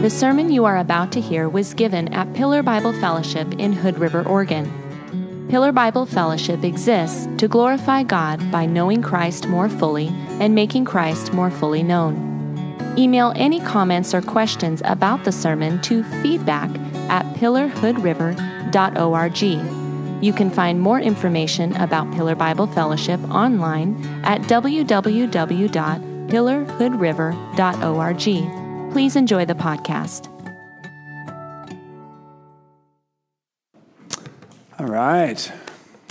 The sermon you are about to hear was given at Pillar Bible Fellowship in Hood River, Oregon. Pillar Bible Fellowship exists to glorify God by knowing Christ more fully and making Christ more fully known. Email any comments or questions about the sermon to feedback at pillarhoodriver.org. You can find more information about Pillar Bible Fellowship online at www.pillarhoodriver.org. Please enjoy the podcast. All right.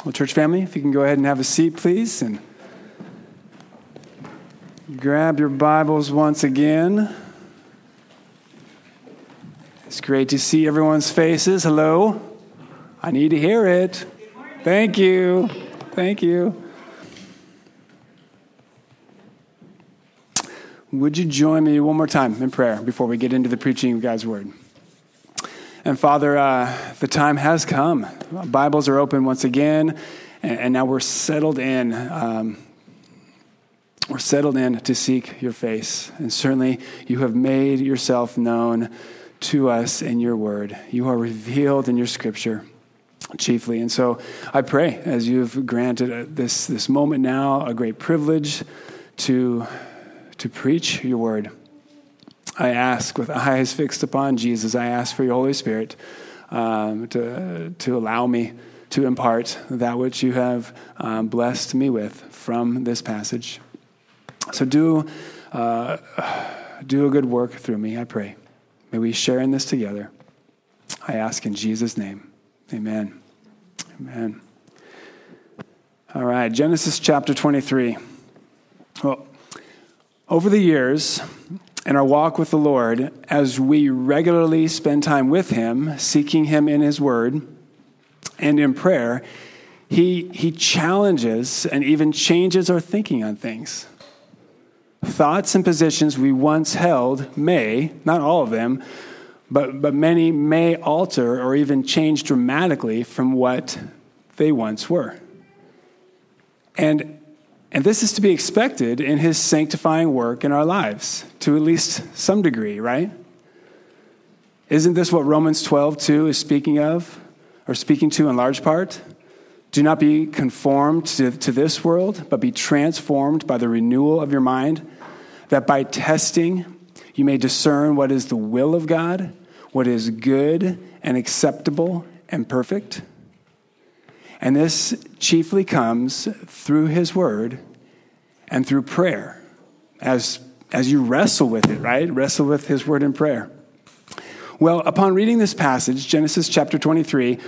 Well, church family, if you can go ahead and have a seat, please, and grab your Bibles once again. It's great to see everyone's faces. Hello. I need to hear it. Thank you. Thank you. Would you join me one more time in prayer before we get into the preaching of God's Word? And Father, uh, the time has come. Bibles are open once again, and, and now we're settled in. Um, we're settled in to seek your face. And certainly, you have made yourself known to us in your word. You are revealed in your scripture chiefly. And so I pray, as you've granted this, this moment now, a great privilege to to preach your word. I ask with eyes fixed upon Jesus, I ask for your Holy Spirit um, to, to allow me to impart that which you have um, blessed me with from this passage. So do, uh, do a good work through me, I pray. May we share in this together. I ask in Jesus' name. Amen. Amen. All right, Genesis chapter 23. Well, over the years, in our walk with the Lord, as we regularly spend time with Him, seeking Him in His Word and in prayer, He, he challenges and even changes our thinking on things. Thoughts and positions we once held may, not all of them, but, but many may alter or even change dramatically from what they once were. And and this is to be expected in his sanctifying work in our lives, to at least some degree, right? Isn't this what Romans 12, 2 is speaking of, or speaking to in large part? Do not be conformed to, to this world, but be transformed by the renewal of your mind, that by testing you may discern what is the will of God, what is good and acceptable and perfect. And this chiefly comes through his word and through prayer as, as you wrestle with it, right? Wrestle with his word in prayer. Well, upon reading this passage, Genesis chapter 23,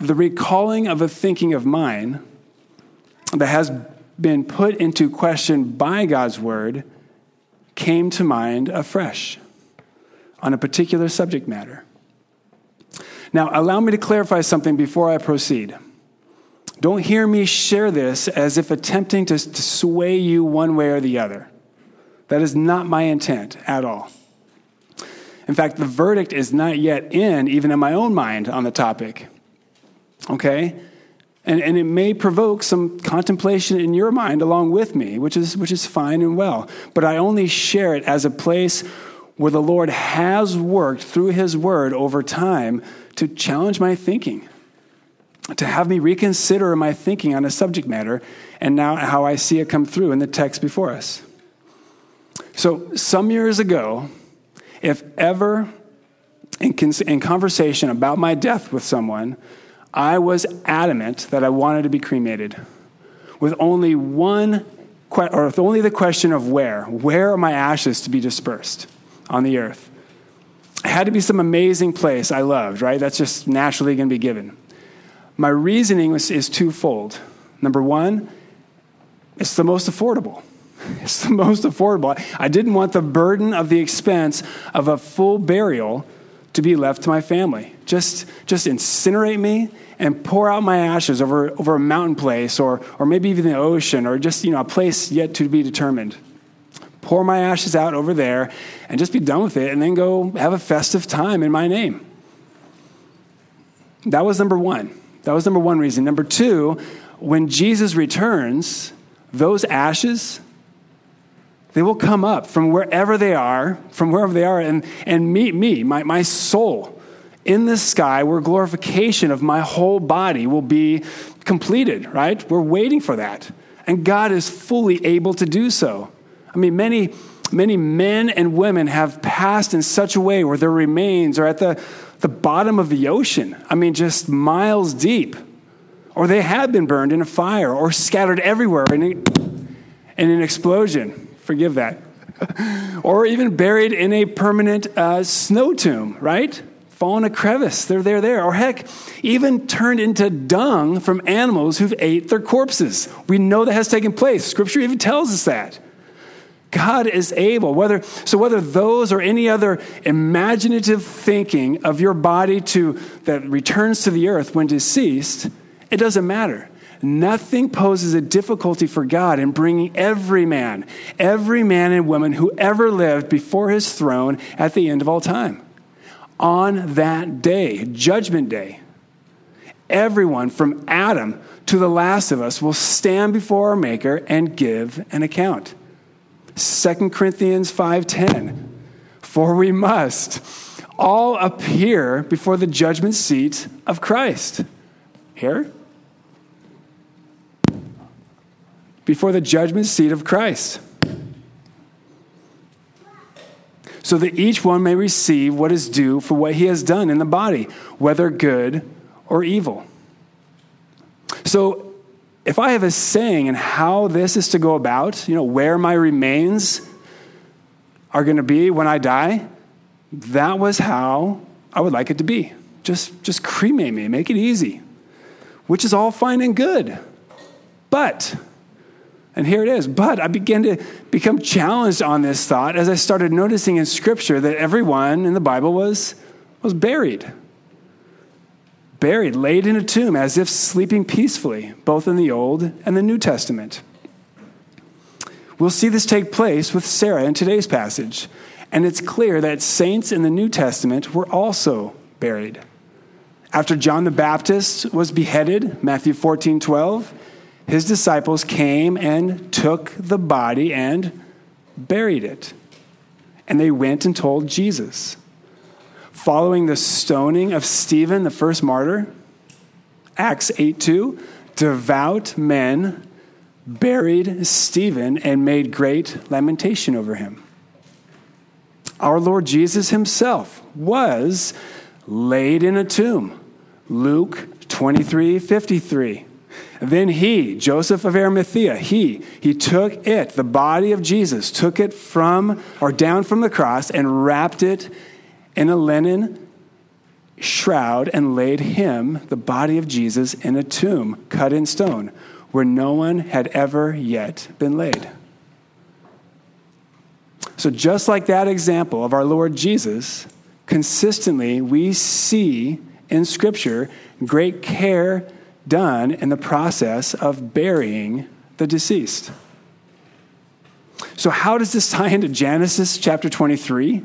the recalling of a thinking of mine that has been put into question by God's word came to mind afresh on a particular subject matter. Now, allow me to clarify something before I proceed. Don't hear me share this as if attempting to, to sway you one way or the other. That is not my intent at all. In fact, the verdict is not yet in, even in my own mind, on the topic. Okay? And, and it may provoke some contemplation in your mind along with me, which is, which is fine and well. But I only share it as a place where the Lord has worked through His Word over time to challenge my thinking to have me reconsider my thinking on a subject matter and now how I see it come through in the text before us. So, some years ago, if ever in, in conversation about my death with someone, I was adamant that I wanted to be cremated with only one, or with only the question of where. Where are my ashes to be dispersed on the earth? It had to be some amazing place I loved, right? That's just naturally going to be given. My reasoning was, is twofold. Number one, it's the most affordable. It's the most affordable. I didn't want the burden of the expense of a full burial to be left to my family. Just, just incinerate me and pour out my ashes over, over a mountain place or, or maybe even the ocean or just you know, a place yet to be determined. Pour my ashes out over there and just be done with it and then go have a festive time in my name. That was number one. That was number one reason. Number two, when Jesus returns, those ashes, They will come up from wherever they are, from wherever they are, and, and meet me, my, my soul, in the sky where glorification of my whole body will be completed, right? We're waiting for that. And God is fully able to do so. I mean, many, many men and women have passed in such a way where their remains are at the, the bottom of the ocean. I mean, just miles deep. Or they have been burned in a fire or scattered everywhere in, in an explosion. Forgive that. or even buried in a permanent uh, snow tomb, right? fall in a crevice. They're there, there. Or heck, even turned into dung from animals who've ate their corpses. We know that has taken place. Scripture even tells us that. God is able, whether so whether those or any other imaginative thinking of your body to that returns to the earth when deceased, it doesn't matter. Nothing poses a difficulty for God in bringing every man, every man and woman who ever lived before his throne at the end of all time on that day, Judgment Day, everyone from Adam to the last of us will stand before our Maker and give an account. 2 Corinthians 5:10 For we must all appear before the judgment seat of Christ. Here? Before the judgment seat of Christ so that each one may receive what is due for what he has done in the body, whether good or evil. So, if I have a saying in how this is to go about, you know, where my remains are going to be when I die, that was how I would like it to be. Just, just cremate me, make it easy, which is all fine and good. But and here it is. But I began to become challenged on this thought as I started noticing in Scripture that everyone in the Bible was, was buried. Buried, laid in a tomb, as if sleeping peacefully, both in the Old and the New Testament. We'll see this take place with Sarah in today's passage. And it's clear that saints in the New Testament were also buried. After John the Baptist was beheaded, Matthew 14 12, his disciples came and took the body and buried it. And they went and told Jesus. Following the stoning of Stephen, the first martyr, Acts 8 2, devout men buried Stephen and made great lamentation over him. Our Lord Jesus himself was laid in a tomb. Luke 23 53. Then he, Joseph of Arimathea, he, he took it, the body of Jesus, took it from or down from the cross and wrapped it in a linen shroud and laid him, the body of Jesus, in a tomb cut in stone where no one had ever yet been laid. So, just like that example of our Lord Jesus, consistently we see in Scripture great care done in the process of burying the deceased. So, how does this tie into Genesis chapter 23?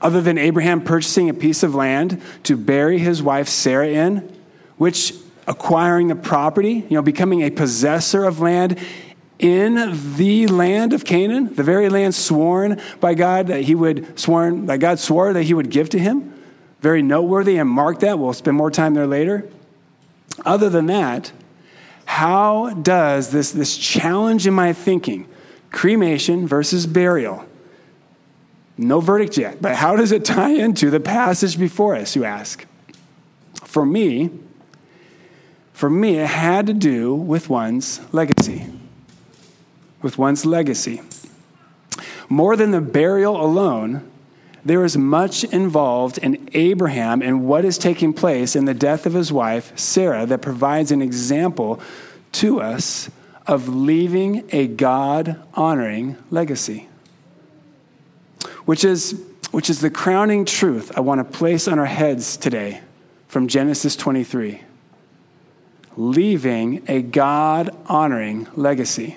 Other than Abraham purchasing a piece of land to bury his wife Sarah in, which acquiring the property, you know, becoming a possessor of land in the land of Canaan, the very land sworn by God that he would sworn that God swore that he would give to him. Very noteworthy and mark that. We'll spend more time there later. Other than that, how does this, this challenge in my thinking, cremation versus burial, no verdict yet, but how does it tie into the passage before us, you ask? For me, for me, it had to do with one's legacy. With one's legacy. More than the burial alone, there is much involved in Abraham and what is taking place in the death of his wife, Sarah, that provides an example to us of leaving a God honoring legacy. Which is, which is the crowning truth I want to place on our heads today from Genesis 23. Leaving a God honoring legacy.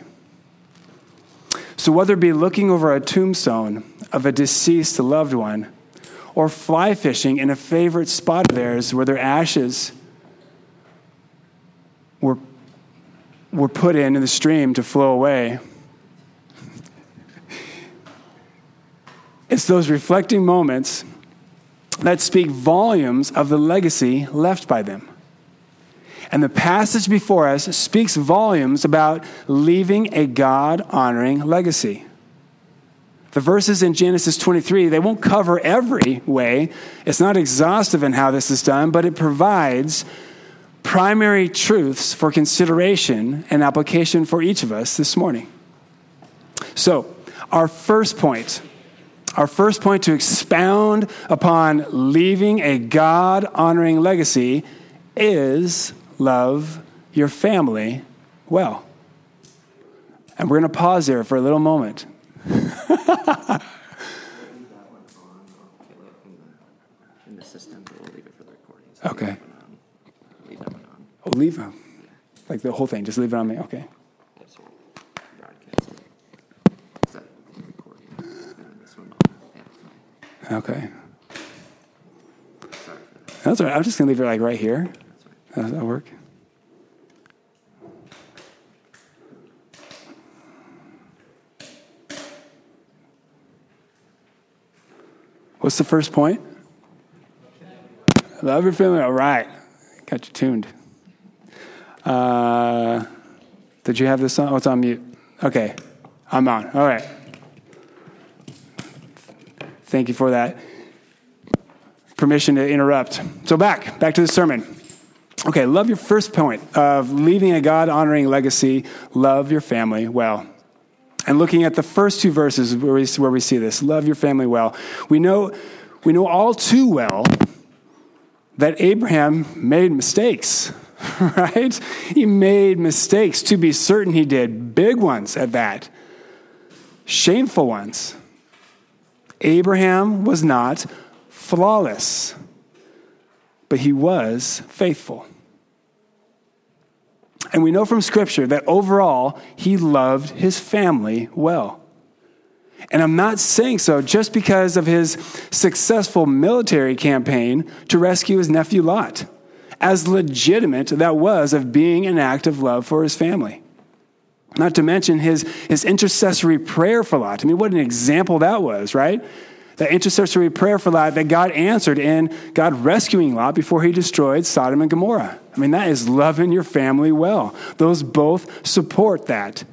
So, whether it be looking over a tombstone of a deceased loved one, or fly fishing in a favorite spot of theirs where their ashes were, were put in, in the stream to flow away, It's those reflecting moments that speak volumes of the legacy left by them. And the passage before us speaks volumes about leaving a God honoring legacy. The verses in Genesis 23, they won't cover every way. It's not exhaustive in how this is done, but it provides primary truths for consideration and application for each of us this morning. So, our first point, our first point to expound upon leaving a God honoring legacy is love your family well. And we're going to pause there for a little moment. okay. Oh, leave them. Like the whole thing, just leave it on me. Okay. Okay. That's all right. I'm just to leave it like right here. Does that work? What's the first point? Love your family. All right. Got you tuned. Uh, did you have this on? Oh, it's on mute. Okay. I'm on. All right. Thank you for that permission to interrupt. So back, back to the sermon. Okay, love your first point of leaving a God honoring legacy. Love your family well. And looking at the first two verses where we, where we see this, love your family well. We know, we know all too well that Abraham made mistakes, right? He made mistakes, to be certain he did, big ones at that, shameful ones. Abraham was not flawless, but he was faithful. And we know from Scripture that overall, he loved his family well. And I'm not saying so just because of his successful military campaign to rescue his nephew Lot, as legitimate that was of being an act of love for his family. Not to mention his, his intercessory prayer for Lot. I mean, what an example that was, right? That intercessory prayer for Lot that God answered in God rescuing Lot before he destroyed Sodom and Gomorrah. I mean, that is loving your family well. Those both support that.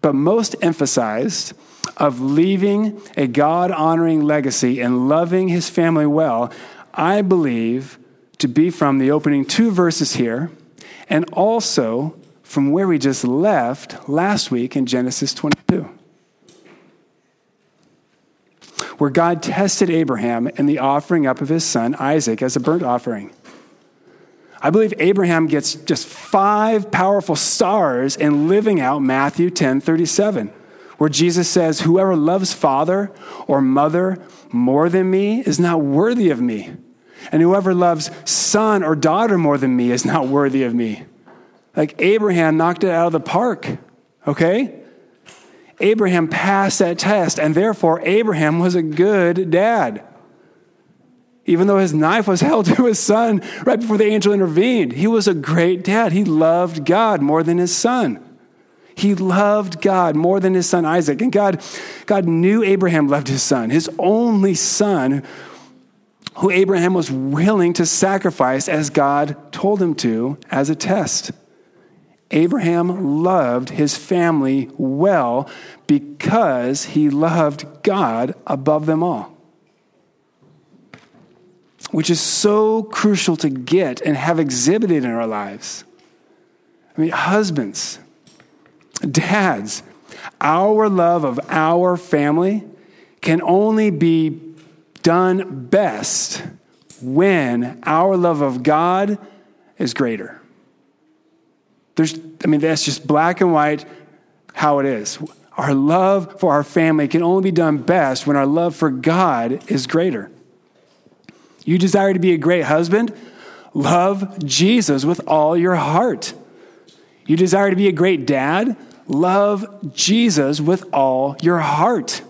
But most emphasized of leaving a God honoring legacy and loving his family well, I believe to be from the opening two verses here and also from where we just left last week in Genesis 22, where God tested Abraham in the offering up of his son Isaac as a burnt offering. I believe Abraham gets just five powerful stars in living out Matthew 10 37, where Jesus says, Whoever loves father or mother more than me is not worthy of me. And whoever loves son or daughter more than me is not worthy of me. Like Abraham knocked it out of the park, okay? Abraham passed that test, and therefore Abraham was a good dad. Even though his knife was held to his son right before the angel intervened, he was a great dad. He loved God more than his son. He loved God more than his son Isaac. And God, God knew Abraham loved his son, his only son, who Abraham was willing to sacrifice as God told him to as a test. Abraham loved his family well because he loved God above them all. Which is so crucial to get and have exhibited in our lives. I mean, husbands, dads, our love of our family can only be done best when our love of God is greater. There's, I mean, that's just black and white how it is. Our love for our family can only be done best when our love for God is greater. You desire to be a great husband? Love Jesus with all your heart. You desire to be a great dad? Love Jesus with all your heart.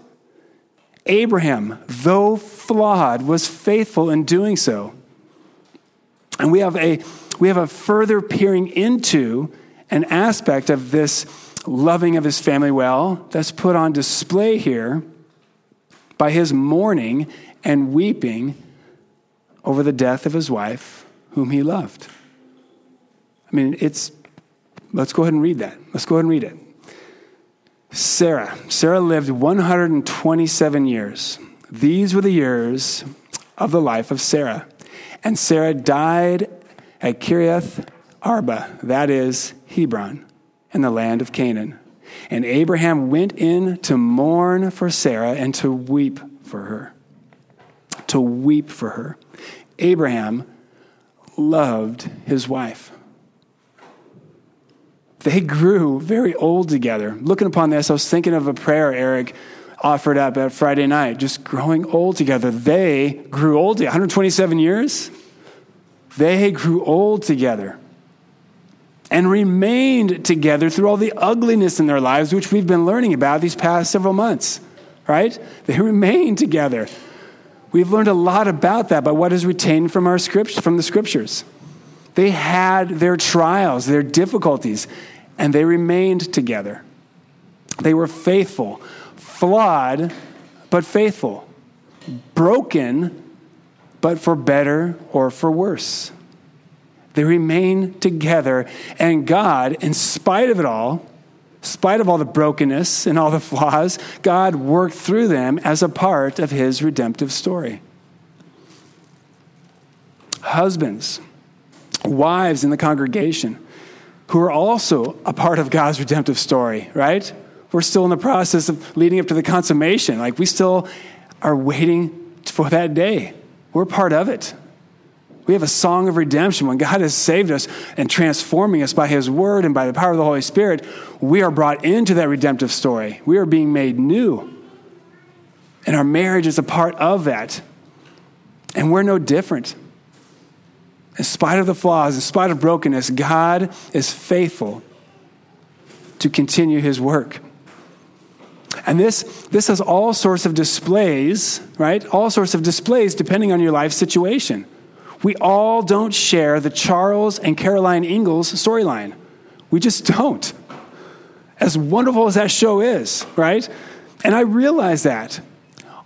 Abraham, though flawed, was faithful in doing so. And we have a, we have a further peering into an aspect of this loving of his family well that's put on display here by his mourning and weeping over the death of his wife, whom he loved. I mean, it's, let's go ahead and read that. Let's go ahead and read it. Sarah. Sarah lived 127 years. These were the years of the life of Sarah. And Sarah died at Kiriath Arba, that is Hebron, in the land of Canaan. And Abraham went in to mourn for Sarah and to weep for her. To weep for her. Abraham loved his wife. They grew very old together. Looking upon this, I was thinking of a prayer Eric offered up at Friday night, just growing old together. They grew old, 127 years. They grew old together and remained together through all the ugliness in their lives, which we've been learning about these past several months, right? They remained together. We've learned a lot about that by what is retained from, our script, from the scriptures. They had their trials, their difficulties, and they remained together. They were faithful, flawed, but faithful, broken, but for better or for worse. They remain together, and God, in spite of it all, spite of all the brokenness and all the flaws, God worked through them as a part of his redemptive story. Husbands, wives in the congregation who are also a part of God's redemptive story, right? We're still in the process of leading up to the consummation. Like we still are waiting for that day. We're part of it. We have a song of redemption. When God has saved us and transforming us by His Word and by the power of the Holy Spirit, we are brought into that redemptive story. We are being made new. And our marriage is a part of that. And we're no different. In spite of the flaws, in spite of brokenness, God is faithful to continue his work. And this, this has all sorts of displays, right? All sorts of displays depending on your life situation. We all don't share the Charles and Caroline Ingalls storyline. We just don't. As wonderful as that show is, right? And I realize that.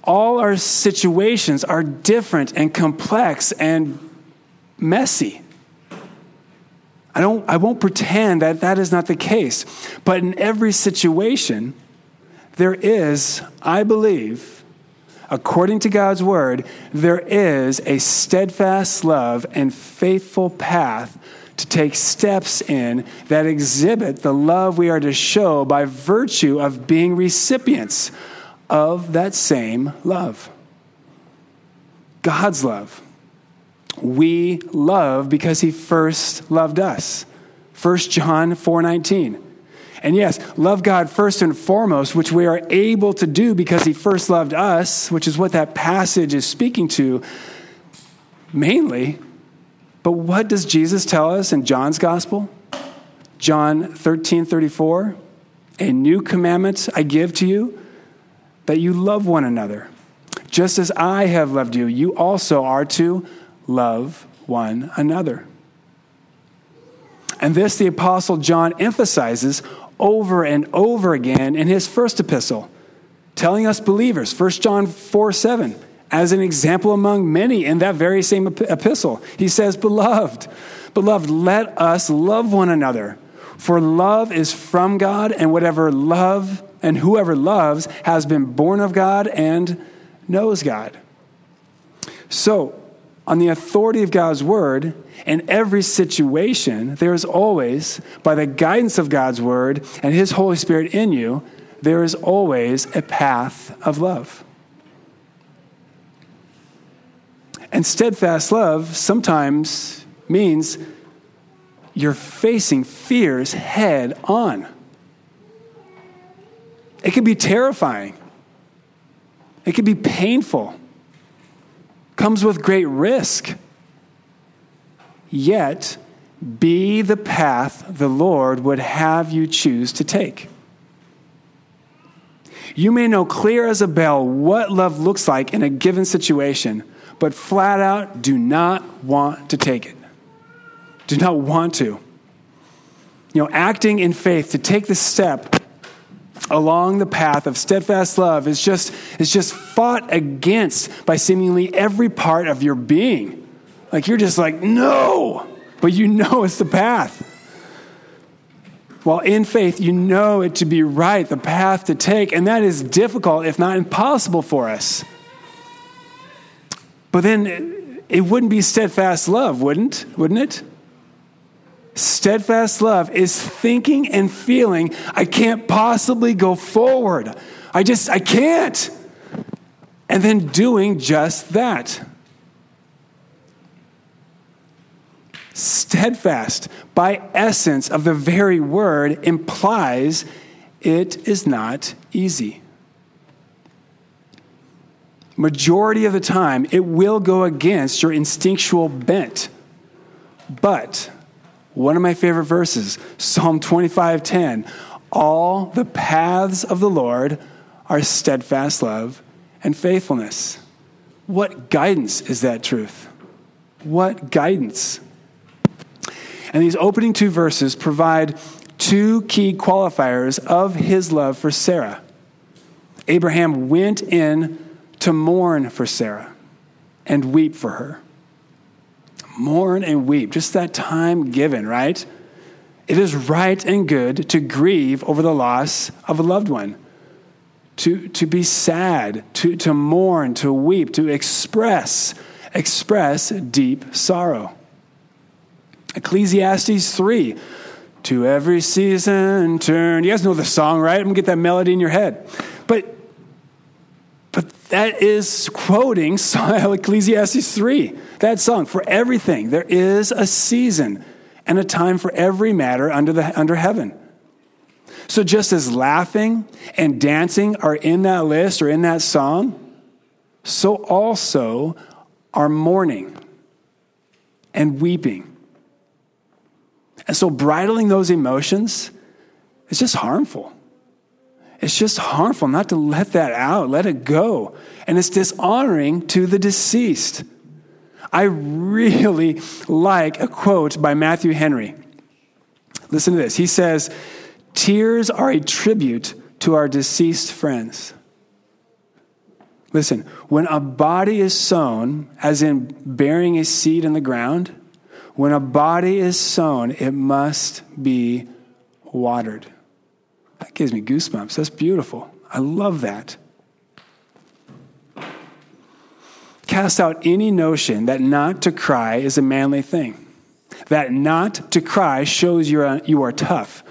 All our situations are different and complex and messy. I, don't, I won't pretend that that is not the case. But in every situation, there is, I believe, according to God's word, there is a steadfast love and faithful path to take steps in that exhibit the love we are to show by virtue of being recipients of that same love. God's love we love because he first loved us. 1 John 4:19. And yes, love God first and foremost, which we are able to do because he first loved us, which is what that passage is speaking to mainly. But what does Jesus tell us in John's gospel? John 13, 34. A new commandment I give to you, that you love one another. Just as I have loved you, you also are to love one another. And this the Apostle John emphasizes over and over again in his first epistle, telling us believers, 1 John 4 7, as an example among many in that very same epistle. He says, Beloved, beloved, let us love one another. For love is from God, and whatever love and whoever loves has been born of God and knows God. So, on the authority of God's word in every situation, there is always, by the guidance of God's word and his Holy Spirit in you, there is always a path of love. And steadfast love sometimes means you're facing fears head on. It can be terrifying, it can be painful comes with great risk. Yet, be the path the Lord would have you choose to take. You may know clear as a bell what love looks like in a given situation, but flat out do not want to take it. Do not want to. You know, acting in faith to take the step along the path of steadfast love is just, is just fought against by seemingly every part of your being. Like you're just like, no, but you know it's the path. While in faith, you know it to be right, the path to take, and that is difficult, if not impossible for us. But then it wouldn't be steadfast love, wouldn't? Wouldn't it? Steadfast love is thinking and feeling, I can't possibly go forward. I just, I can't. And then doing just that. Steadfast, by essence of the very word, implies it is not easy. Majority of the time, it will go against your instinctual bent. But one of my favorite verses, Psalm 25:10, all the paths of the Lord are steadfast love and faithfulness. What guidance is that truth? What guidance? And these opening two verses provide two key qualifiers of his love for Sarah. Abraham went in to mourn for Sarah and weep for her mourn and weep. Just that time given, right? It is right and good to grieve over the loss of a loved one, to, to be sad, to, to mourn, to weep, to express, express deep sorrow. Ecclesiastes 3 To every season turn. You guys know the song, right? I'm gonna get that melody in your head. But but that is quoting Ecclesiastes 3, that song. For everything, there is a season and a time for every matter under, the, under heaven. So just as laughing and dancing are in that list or in that song, so also are mourning and weeping. And so bridling those emotions is just harmful. It's just harmful not to let that out, let it go. And it's dishonoring to the deceased. I really like a quote by Matthew Henry. Listen to this. He says, Tears are a tribute to our deceased friends. Listen, when a body is sown, as in burying a seed in the ground, when a body is sown, it must be watered. That gives me goosebumps. That's beautiful. I love that. Cast out any notion that not to cry is a manly thing. That not to cry shows you are, you are tough.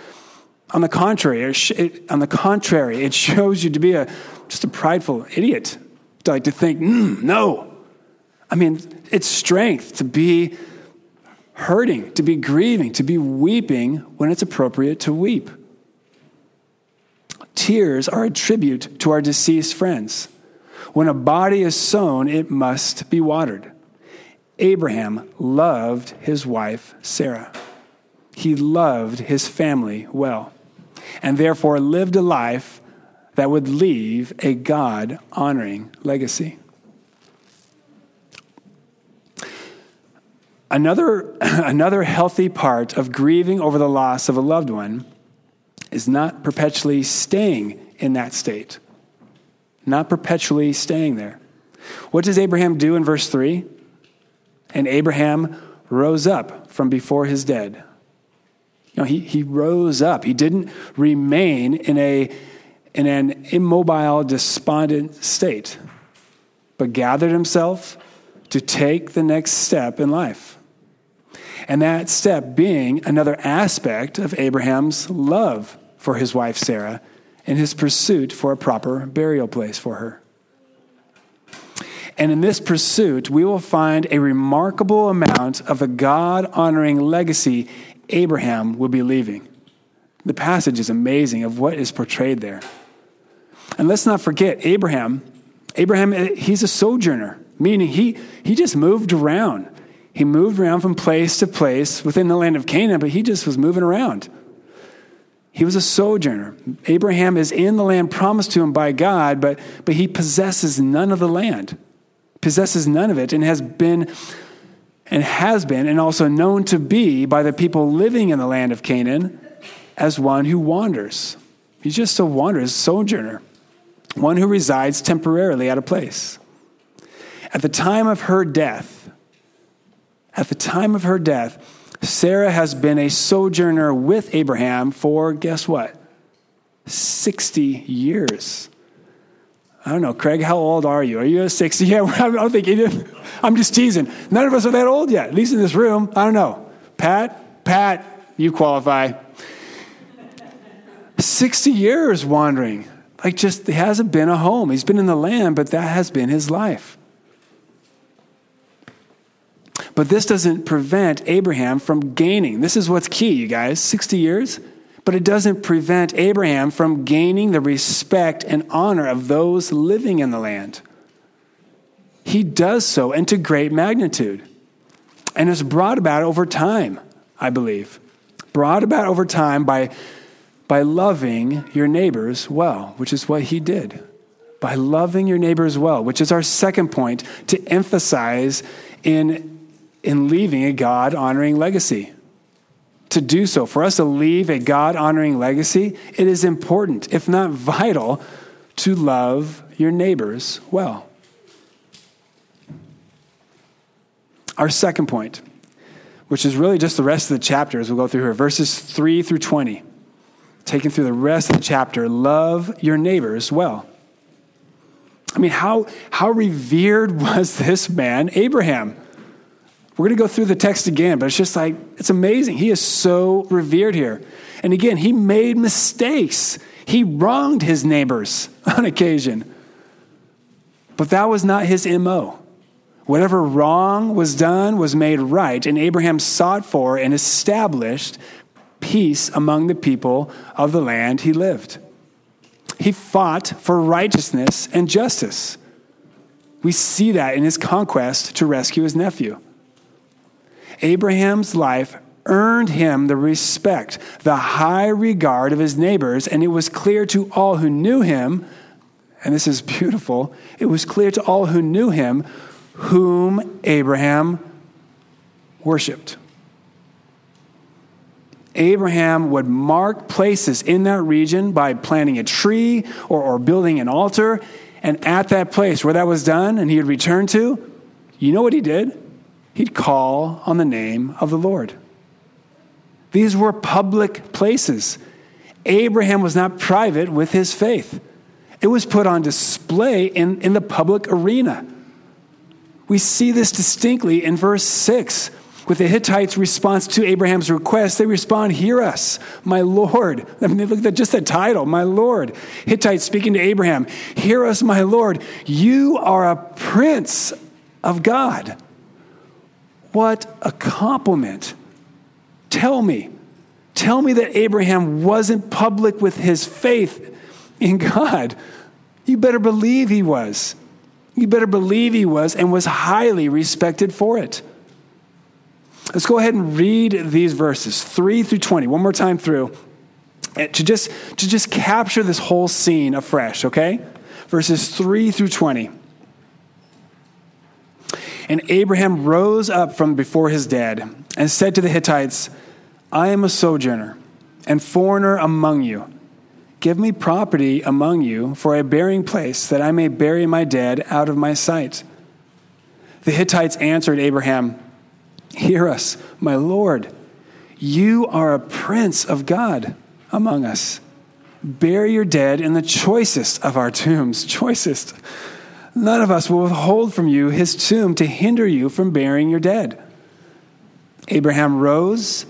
On the contrary, it, it, on the contrary, it shows you to be a just a prideful idiot. To like to think, mm, no. I mean, it's strength to be hurting, to be grieving, to be weeping when it's appropriate to weep. Tears are a tribute to our deceased friends. When a body is sown, it must be watered. Abraham loved his wife, Sarah. He loved his family well, and therefore lived a life that would leave a God honoring legacy. Another, another healthy part of grieving over the loss of a loved one is not perpetually staying in that state, not perpetually staying there. What does Abraham do in verse 3? And Abraham rose up from before his dead. Know, he, he rose up. He didn't remain in, a, in an immobile, despondent state, but gathered himself to take the next step in life. And that step being another aspect of Abraham's love for his wife Sarah in his pursuit for a proper burial place for her. And in this pursuit, we will find a remarkable amount of the God honoring legacy Abraham will be leaving. The passage is amazing of what is portrayed there. And let's not forget, Abraham, Abraham, he's a sojourner, meaning he, he just moved around. He moved around from place to place within the land of Canaan, but he just was moving around. He was a sojourner. Abraham is in the land promised to him by God, but, but he possesses none of the land, possesses none of it, and has been and has been and also known to be by the people living in the land of Canaan as one who wanders. He's just a wanderer, a sojourner, one who resides temporarily at a place. At the time of her death, at the time of her death, Sarah has been a sojourner with Abraham for, guess what? 60 years. I don't know, Craig, how old are you? Are you a 60? Yeah, I don't think I'm just teasing. None of us are that old yet, at least in this room. I don't know. Pat, Pat, you qualify. 60 years wandering. Like, just, he hasn't been a home. He's been in the land, but that has been his life. But this doesn't prevent Abraham from gaining. This is what's key, you guys 60 years. But it doesn't prevent Abraham from gaining the respect and honor of those living in the land. He does so and to great magnitude. And it's brought about over time, I believe. Brought about over time by, by loving your neighbors well, which is what he did. By loving your neighbors well, which is our second point to emphasize in in leaving a God honoring legacy. To do so, for us to leave a God honoring legacy, it is important, if not vital, to love your neighbors well. Our second point, which is really just the rest of the chapter as we'll go through here, verses 3 through 20, taken through the rest of the chapter, love your neighbors well. I mean, how, how revered was this man, Abraham? We're going to go through the text again, but it's just like, it's amazing. He is so revered here. And again, he made mistakes. He wronged his neighbors on occasion. But that was not his MO. Whatever wrong was done was made right, and Abraham sought for and established peace among the people of the land he lived. He fought for righteousness and justice. We see that in his conquest to rescue his nephew. Abraham's life earned him the respect, the high regard of his neighbors, and it was clear to all who knew him, and this is beautiful, it was clear to all who knew him whom Abraham worshiped. Abraham would mark places in that region by planting a tree or, or building an altar. And at that place where that was done and he would return to, you know what he did? He'd call on the name of the Lord. These were public places. Abraham was not private with his faith, it was put on display in, in the public arena. We see this distinctly in verse 6. With the Hittites' response to Abraham's request, they respond, Hear us, my Lord. I mean, look at just the title, my Lord. Hittites speaking to Abraham, Hear us, my Lord. You are a prince of God. What a compliment. Tell me, tell me that Abraham wasn't public with his faith in God. You better believe he was. You better believe he was and was highly respected for it. Let's go ahead and read these verses, 3 through 20, one more time through, to just, to just capture this whole scene afresh, okay? Verses 3 through 20. And Abraham rose up from before his dead and said to the Hittites, I am a sojourner and foreigner among you. Give me property among you for a burying place, that I may bury my dead out of my sight. The Hittites answered Abraham, Hear us, my Lord. You are a prince of God among us. Bury your dead in the choicest of our tombs, choicest None of us will withhold from you his tomb to hinder you from burying your dead. Abraham rose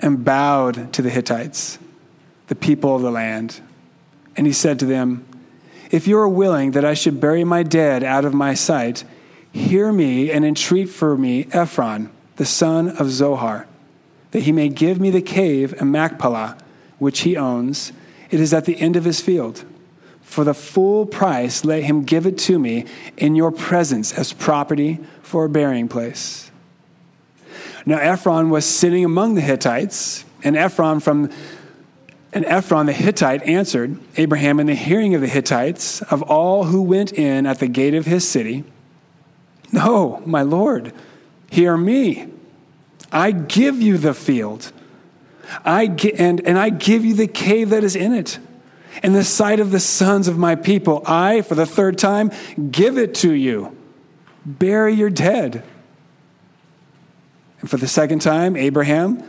and bowed to the Hittites, the people of the land. And he said to them, If you are willing that I should bury my dead out of my sight, hear me and entreat for me Ephron, the son of Zohar, that he may give me the cave in Machpelah, which he owns. It is at the end of his field. For the full price, let him give it to me in your presence as property for a burying place. Now Ephron was sitting among the Hittites, and Ephron from and Ephron the Hittite answered Abraham in the hearing of the Hittites, of all who went in at the gate of his city, No, my Lord, hear me. I give you the field. I and, and I give you the cave that is in it In the sight of the sons of my people, I, for the third time, give it to you. Bury your dead. And for the second time, Abraham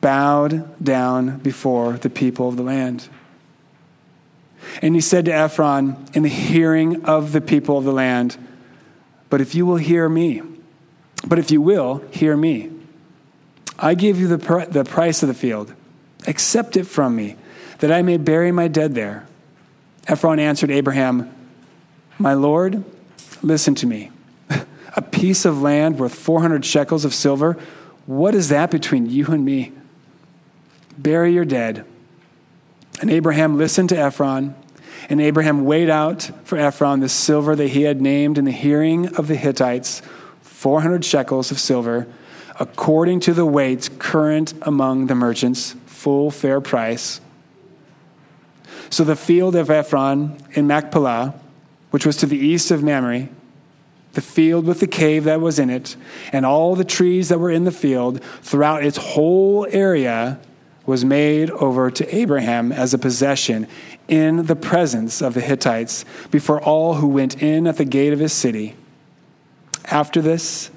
bowed down before the people of the land. And he said to Ephron, in the hearing of the people of the land, But if you will hear me, but if you will hear me, I give you the, pr- the price of the field. Accept it from me, that I may bury my dead there. Ephron answered Abraham, My Lord, listen to me. A piece of land worth 400 shekels of silver, what is that between you and me? Bury your dead. And Abraham listened to Ephron, and Abraham weighed out for Ephron the silver that he had named in the hearing of the Hittites 400 shekels of silver, according to the weights current among the merchants, full fair price. So the field of Ephron in Machpelah, which was to the east of Mamre, the field with the cave that was in it, and all the trees that were in the field throughout its whole area was made over to Abraham as a possession in the presence of the Hittites before all who went in at the gate of his city. After this,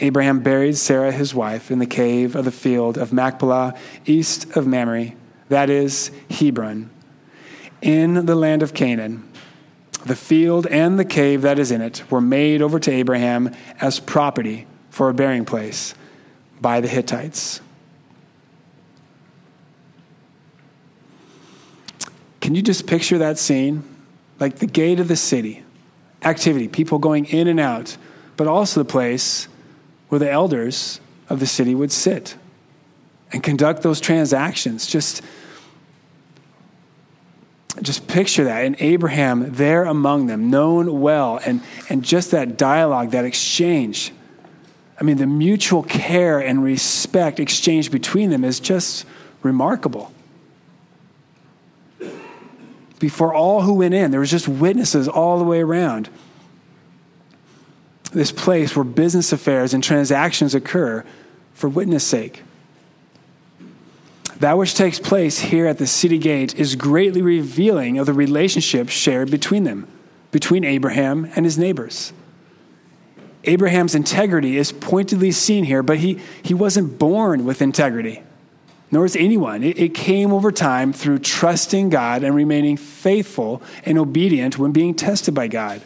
Abraham buried Sarah, his wife, in the cave of the field of Machpelah, east of Mamre, that is, Hebron, in the land of Canaan. The field and the cave that is in it were made over to Abraham as property for a burying place by the Hittites. Can you just picture that scene? Like the gate of the city, activity, people going in and out, but also the place where the elders of the city would sit and conduct those transactions. Just, just picture that. And Abraham there among them, known well, and, and just that dialogue, that exchange. I mean, the mutual care and respect exchanged between them is just remarkable before all who went in. There was just witnesses all the way around. This place where business affairs and transactions occur for witness sake. That which takes place here at the city gate is greatly revealing of the relationship shared between them, between Abraham and his neighbors. Abraham's integrity is pointedly seen here, but he, he wasn't born with integrity nor is anyone. It, it came over time through trusting God and remaining faithful and obedient when being tested by God.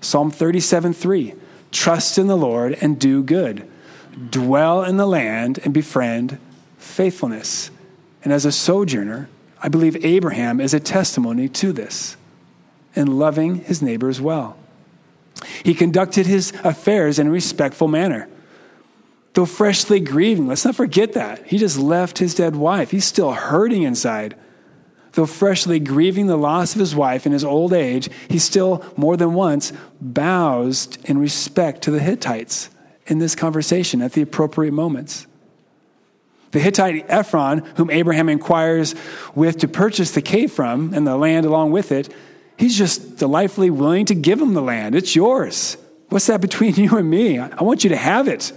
Psalm 37 3 Trust in the Lord and do good, dwell in the land and befriend faithfulness. And as a sojourner, I believe Abraham is a testimony to this in loving his neighbors well. He conducted his affairs in a respectful manner Though freshly grieving, let's not forget that. He just left his dead wife. He's still hurting inside. Though freshly grieving the loss of his wife in his old age, he still, more than once, bows in respect to the Hittites in this conversation at the appropriate moments. The Hittite Ephron, whom Abraham inquires with to purchase the cave from and the land along with it, he's just delightfully willing to give him the land. It's yours. What's that between you and me? I want you to have it.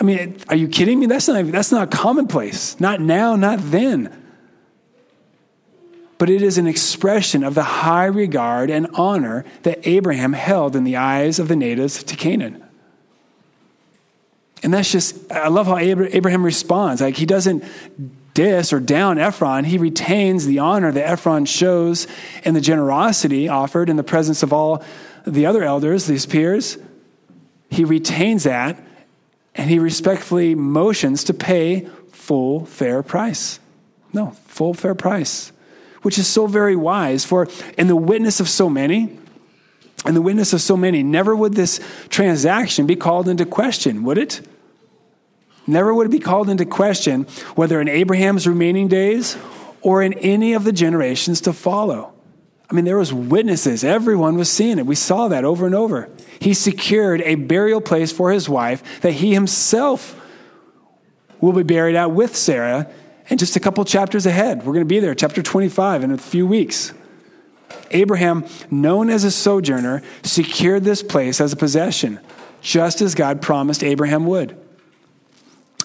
I mean, are you kidding me? That's not, that's not commonplace. Not now, not then. But it is an expression of the high regard and honor that Abraham held in the eyes of the natives to Canaan. And that's just, I love how Abraham responds. Like, he doesn't diss or down Ephron, he retains the honor that Ephron shows and the generosity offered in the presence of all the other elders, these peers. He retains that and he respectfully motions to pay full fair price. No, full fair price, which is so very wise. For in the witness of so many, in the witness of so many, never would this transaction be called into question, would it? Never would it be called into question whether in Abraham's remaining days or in any of the generations to follow. I mean, there was witnesses. Everyone was seeing it. We saw that over and over. He secured a burial place for his wife that he himself will be buried at with Sarah. And just a couple chapters ahead, we're going to be there, chapter 25, in a few weeks. Abraham, known as a sojourner, secured this place as a possession, just as God promised Abraham would.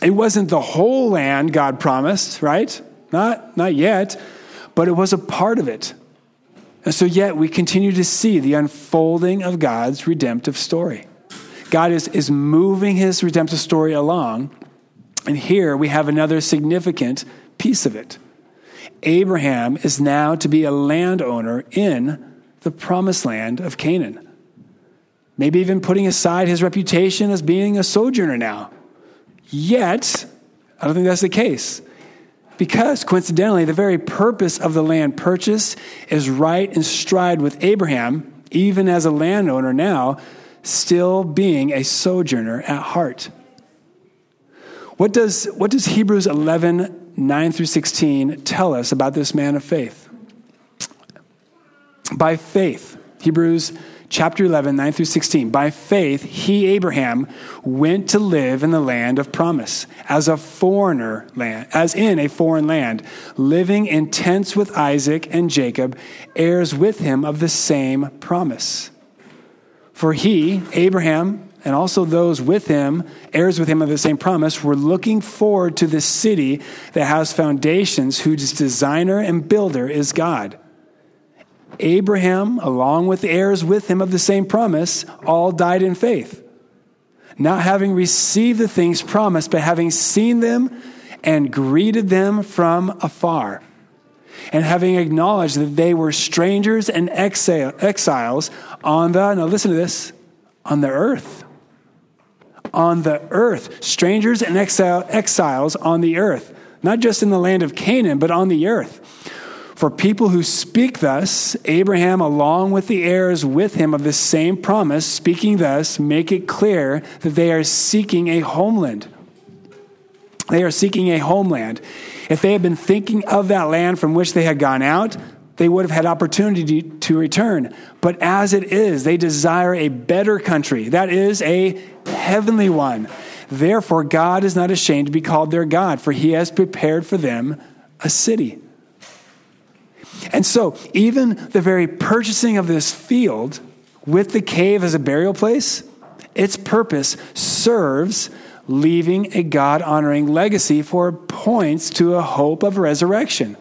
It wasn't the whole land God promised, right? Not, not yet but it was a part of it. And so, yet, we continue to see the unfolding of God's redemptive story. God is, is moving his redemptive story along. And here we have another significant piece of it. Abraham is now to be a landowner in the promised land of Canaan. Maybe even putting aside his reputation as being a sojourner now. Yet, I don't think that's the case. Because coincidentally, the very purpose of the land purchase is right in stride with Abraham, even as a landowner now, still being a sojourner at heart. What does, what does Hebrews 11, 9 through 16 tell us about this man of faith? By faith, Hebrews chapter 11, 9 through 16. By faith, he, Abraham, went to live in the land of promise as a foreigner land, as in a foreign land, living in tents with Isaac and Jacob, heirs with him of the same promise. For he, Abraham, and also those with him, heirs with him of the same promise, were looking forward to the city that has foundations, whose designer and builder is God. Abraham, along with the heirs with him of the same promise, all died in faith, not having received the things promised, but having seen them and greeted them from afar, and having acknowledged that they were strangers and exiles on the, now listen to this, on the earth. On the earth. Strangers and exile, exiles on the earth. Not just in the land of Canaan, but on the earth. For people who speak thus, Abraham, along with the heirs with him of the same promise, speaking thus, make it clear that they are seeking a homeland. They are seeking a homeland. If they had been thinking of that land from which they had gone out, they would have had opportunity to return. But as it is, they desire a better country, that is, a heavenly one. Therefore, God is not ashamed to be called their God, for he has prepared for them a city. And so, even the very purchasing of this field with the cave as a burial place, its purpose serves leaving a God honoring legacy for points to a hope of resurrection.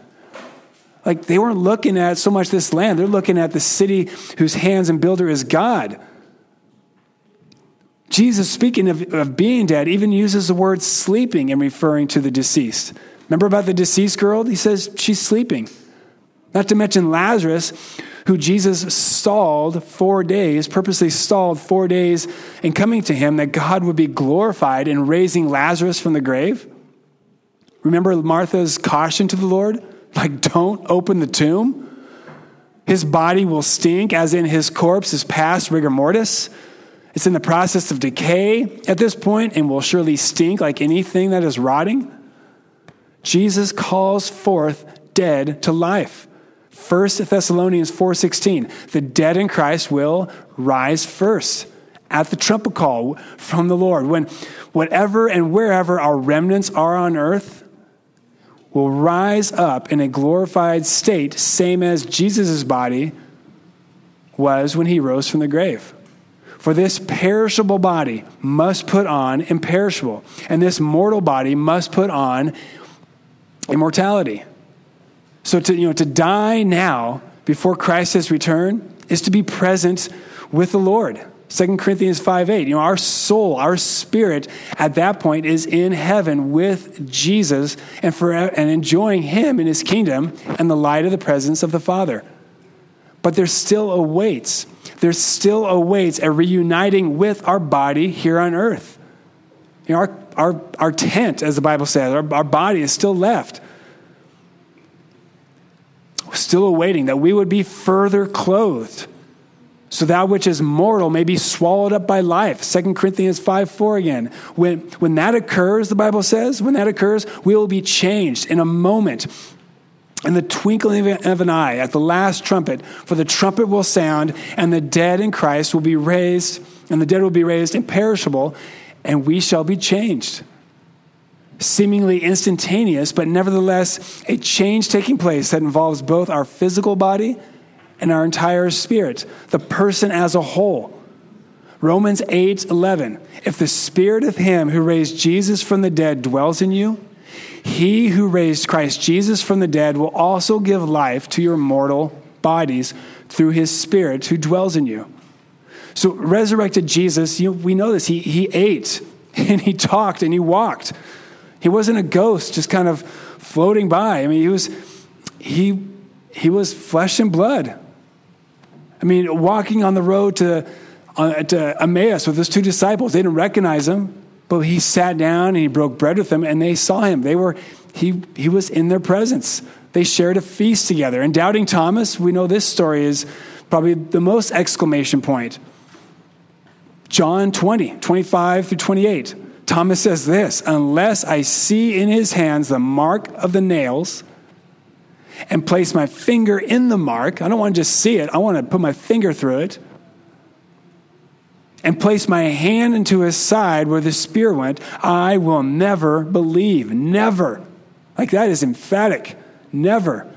Like they weren't looking at so much this land, they're looking at the city whose hands and builder is God. Jesus, speaking of, of being dead, even uses the word sleeping in referring to the deceased. Remember about the deceased girl? He says she's sleeping. Not to mention Lazarus, who Jesus stalled four days, purposely stalled four days in coming to him, that God would be glorified in raising Lazarus from the grave. Remember Martha's caution to the Lord? Like, don't open the tomb. His body will stink, as in his corpse is past rigor mortis. It's in the process of decay at this point and will surely stink like anything that is rotting. Jesus calls forth dead to life. 1 Thessalonians 4:16 The dead in Christ will rise first at the trumpet call from the Lord when whatever and wherever our remnants are on earth will rise up in a glorified state same as Jesus' body was when he rose from the grave. For this perishable body must put on imperishable, and this mortal body must put on immortality. So to, you know, to die now before Christ has returned is to be present with the Lord. 2 Corinthians 5 8. You know, our soul, our spirit at that point is in heaven with Jesus and, for, and enjoying him in his kingdom and the light of the presence of the Father. But there still awaits, there still awaits a reuniting with our body here on earth. You know, our, our, our tent, as the Bible says, our, our body is still left still awaiting, that we would be further clothed, so that which is mortal may be swallowed up by life. 2 Corinthians 5 4 again. When, when that occurs, the Bible says, when that occurs, we will be changed in a moment. In the twinkling of an eye, at the last trumpet, for the trumpet will sound, and the dead in Christ will be raised, and the dead will be raised imperishable, and we shall be changed seemingly instantaneous, but nevertheless a change taking place that involves both our physical body and our entire spirit, the person as a whole. Romans 8 11. If the spirit of him who raised Jesus from the dead dwells in you, He who raised Christ Jesus from the dead will also give life to your mortal bodies through his Spirit who dwells in you. So, resurrected Jesus, you we know this, he, he ate and he talked and he walked. He wasn't a ghost just kind of floating by. I mean, he was, he, he was flesh and blood. I mean, walking on the road to, uh, to Emmaus with his two disciples, they didn't recognize him, but he sat down and he broke bread with them and they saw him. They were, he, he was in their presence. They shared a feast together. And doubting Thomas, we know this story is probably the most exclamation point. John 20, 25 through 28. Thomas says this Unless I see in his hands the mark of the nails and place my finger in the mark, I don't want to just see it, I want to put my finger through it and place my hand into his side where the spear went, I will never believe. Never. Like that is emphatic. Never.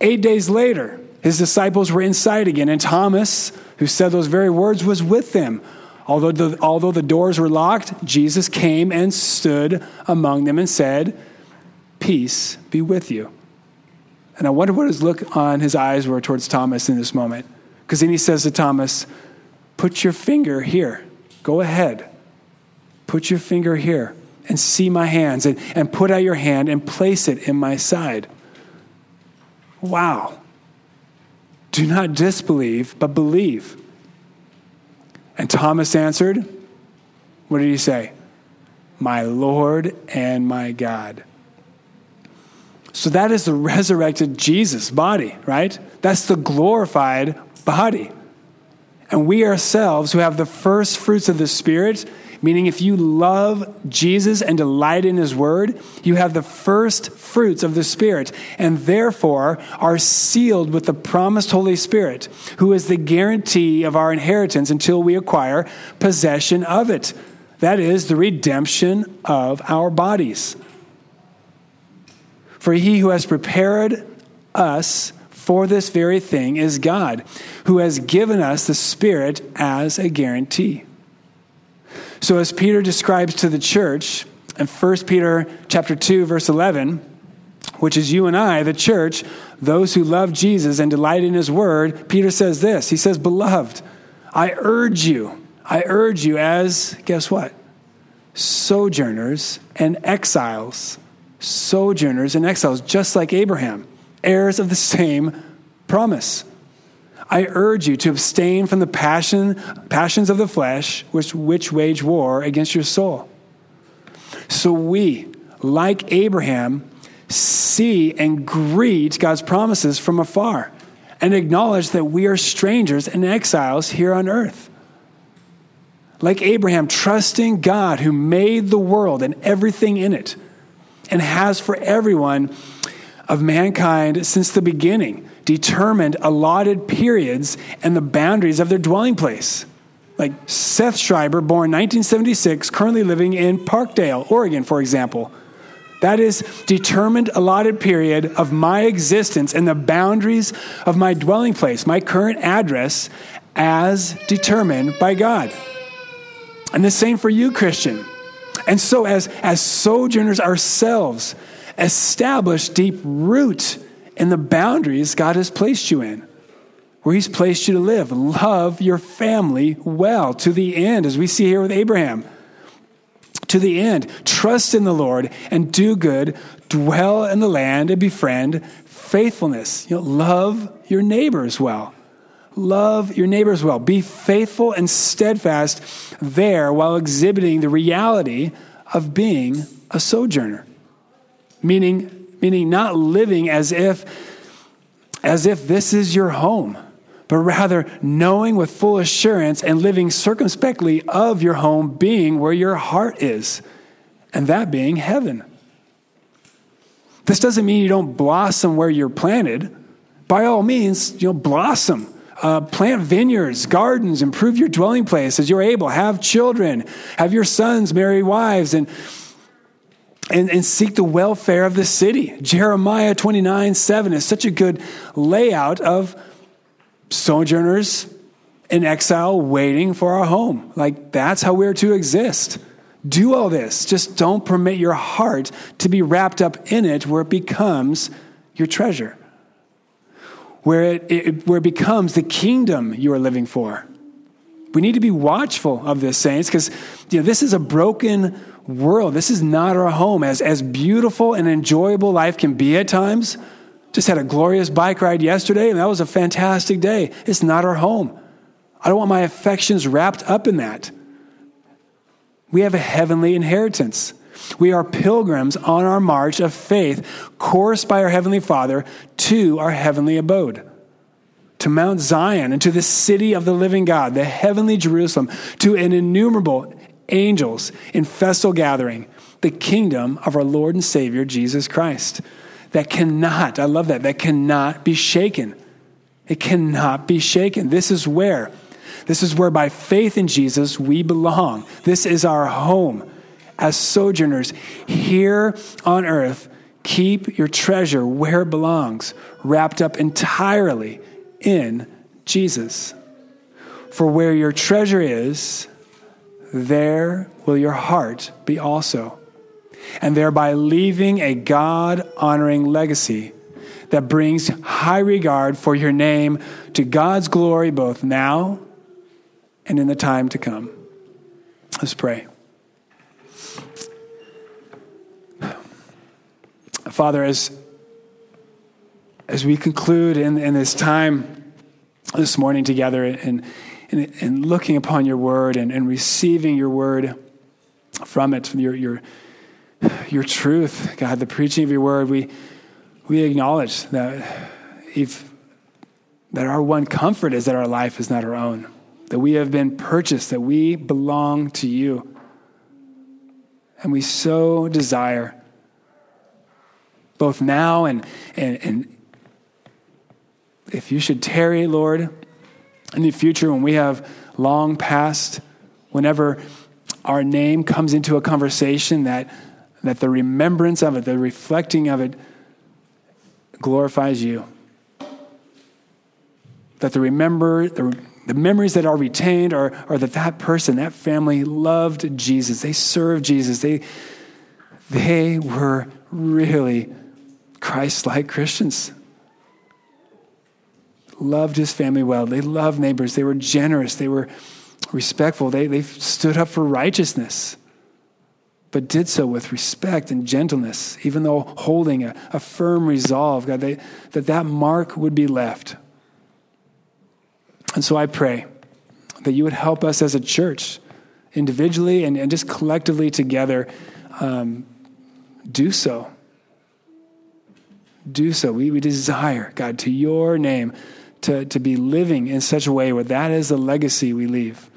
Eight days later, his disciples were inside again, and Thomas, who said those very words, was with them. Although the, although the doors were locked, Jesus came and stood among them and said, Peace be with you. And I wonder what his look on his eyes were towards Thomas in this moment. Because then he says to Thomas, Put your finger here. Go ahead. Put your finger here and see my hands, and, and put out your hand and place it in my side. Wow. Do not disbelieve, but believe. And Thomas answered, What did he say? My Lord and my God. So that is the resurrected Jesus body, right? That's the glorified body. And we ourselves, who have the first fruits of the Spirit, meaning if you love Jesus and delight in his word, you have the first fruits of the Spirit, and therefore are sealed with the promised Holy Spirit, who is the guarantee of our inheritance until we acquire possession of it. That is the redemption of our bodies. For he who has prepared us for this very thing is God, who has given us the Spirit as a guarantee. So as Peter describes to the church in 1 Peter chapter 2 verse 11, which is you and I, the church, those who love Jesus and delight in his word, Peter says this. He says, "Beloved, I urge you, I urge you as guess what? Sojourners and exiles. Sojourners and exiles, just like Abraham, heirs of the same promise. I urge you to abstain from the passion, passions of the flesh, which, which wage war against your soul. So we, like Abraham, see and greet God's promises from afar and acknowledge that we are strangers and exiles here on earth. Like Abraham, trusting God who made the world and everything in it and has for everyone of mankind since the beginning determined allotted periods and the boundaries of their dwelling place. Like Seth Schreiber, born 1976, currently living in Parkdale, Oregon, for example. That is determined allotted period of my existence and the boundaries of my dwelling place, my current address, as determined by God. And the same for you, Christian. And so, as, as sojourners ourselves, establish deep root in the boundaries God has placed you in, where He's placed you to live. Love your family well to the end, as we see here with Abraham. To the end, trust in the Lord and do good, dwell in the land and befriend faithfulness. You know, love your neighbors well. Love your neighbors well. Be faithful and steadfast there while exhibiting the reality of being a sojourner. Meaning, meaning not living as if as if this is your home but rather knowing with full assurance and living circumspectly of your home being where your heart is and that being heaven this doesn't mean you don't blossom where you're planted by all means you know blossom uh, plant vineyards, gardens, improve your dwelling place as you're able. Have children, have your sons marry wives, and and, and seek the welfare of the city. Jeremiah 29 7 is such a good layout of sojourners in exile waiting for our home. Like, that's how we're to exist. Do all this. Just don't permit your heart to be wrapped up in it where it becomes your treasure, where it, it, where it becomes the kingdom you are living for. We need to be watchful of this, saints, because you know, this is a broken world. This is not our home. As, as beautiful and enjoyable life can be at times, just had a glorious bike ride yesterday, and that was a fantastic day. It's not our home. I don't want my affections wrapped up in that. We have a heavenly inheritance. We are pilgrims on our march of faith, coursed by our Heavenly Father to our heavenly abode, to Mount Zion and to the city of the living God, the heavenly Jerusalem, to an innumerable angels in festal gathering, the kingdom of our Lord and Savior Jesus Christ. That cannot, I love that, that cannot be shaken. It cannot be shaken. This is where this is where by faith in Jesus we belong. This is our home as sojourners here on earth. Keep your treasure where it belongs, wrapped up entirely in Jesus. For where your treasure is, there will your heart be also. And thereby leaving a God honoring legacy that brings high regard for your name to God's glory both now and in the time to come. Let's pray. Father, as, as we conclude in, in this time this morning together and, and, and looking upon your word and, and receiving your word from it, your, your, your truth, God, the preaching of your word, we, we acknowledge that, if, that our one comfort is that our life is not our own that we have been purchased, that we belong to you. And we so desire, both now and, and, and if you should tarry, Lord, in the future when we have long passed, whenever our name comes into a conversation, that, that the remembrance of it, the reflecting of it, glorifies you. That the remember, the the memories that are retained are, are that that person, that family loved Jesus. They served Jesus. They, they were really Christ like Christians. Loved his family well. They loved neighbors. They were generous. They were respectful. They, they stood up for righteousness, but did so with respect and gentleness, even though holding a, a firm resolve, God, they, that that mark would be left and so I pray that you would help us as a church, individually and, and just collectively together, um, do so. Do so. We, we desire, God, to your name, to, to be living in such a way where that is the legacy we leave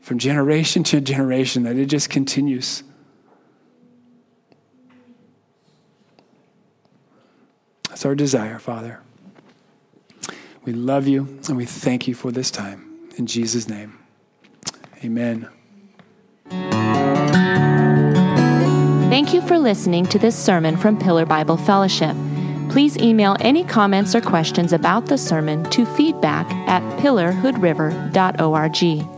from generation to generation, that it just continues. That's our desire, Father. We love you and we thank you for this time. In Jesus' name, amen. Thank you for listening to this sermon from Pillar Bible Fellowship. Please email any comments or questions about the sermon to feedback at pillarhoodriver.org.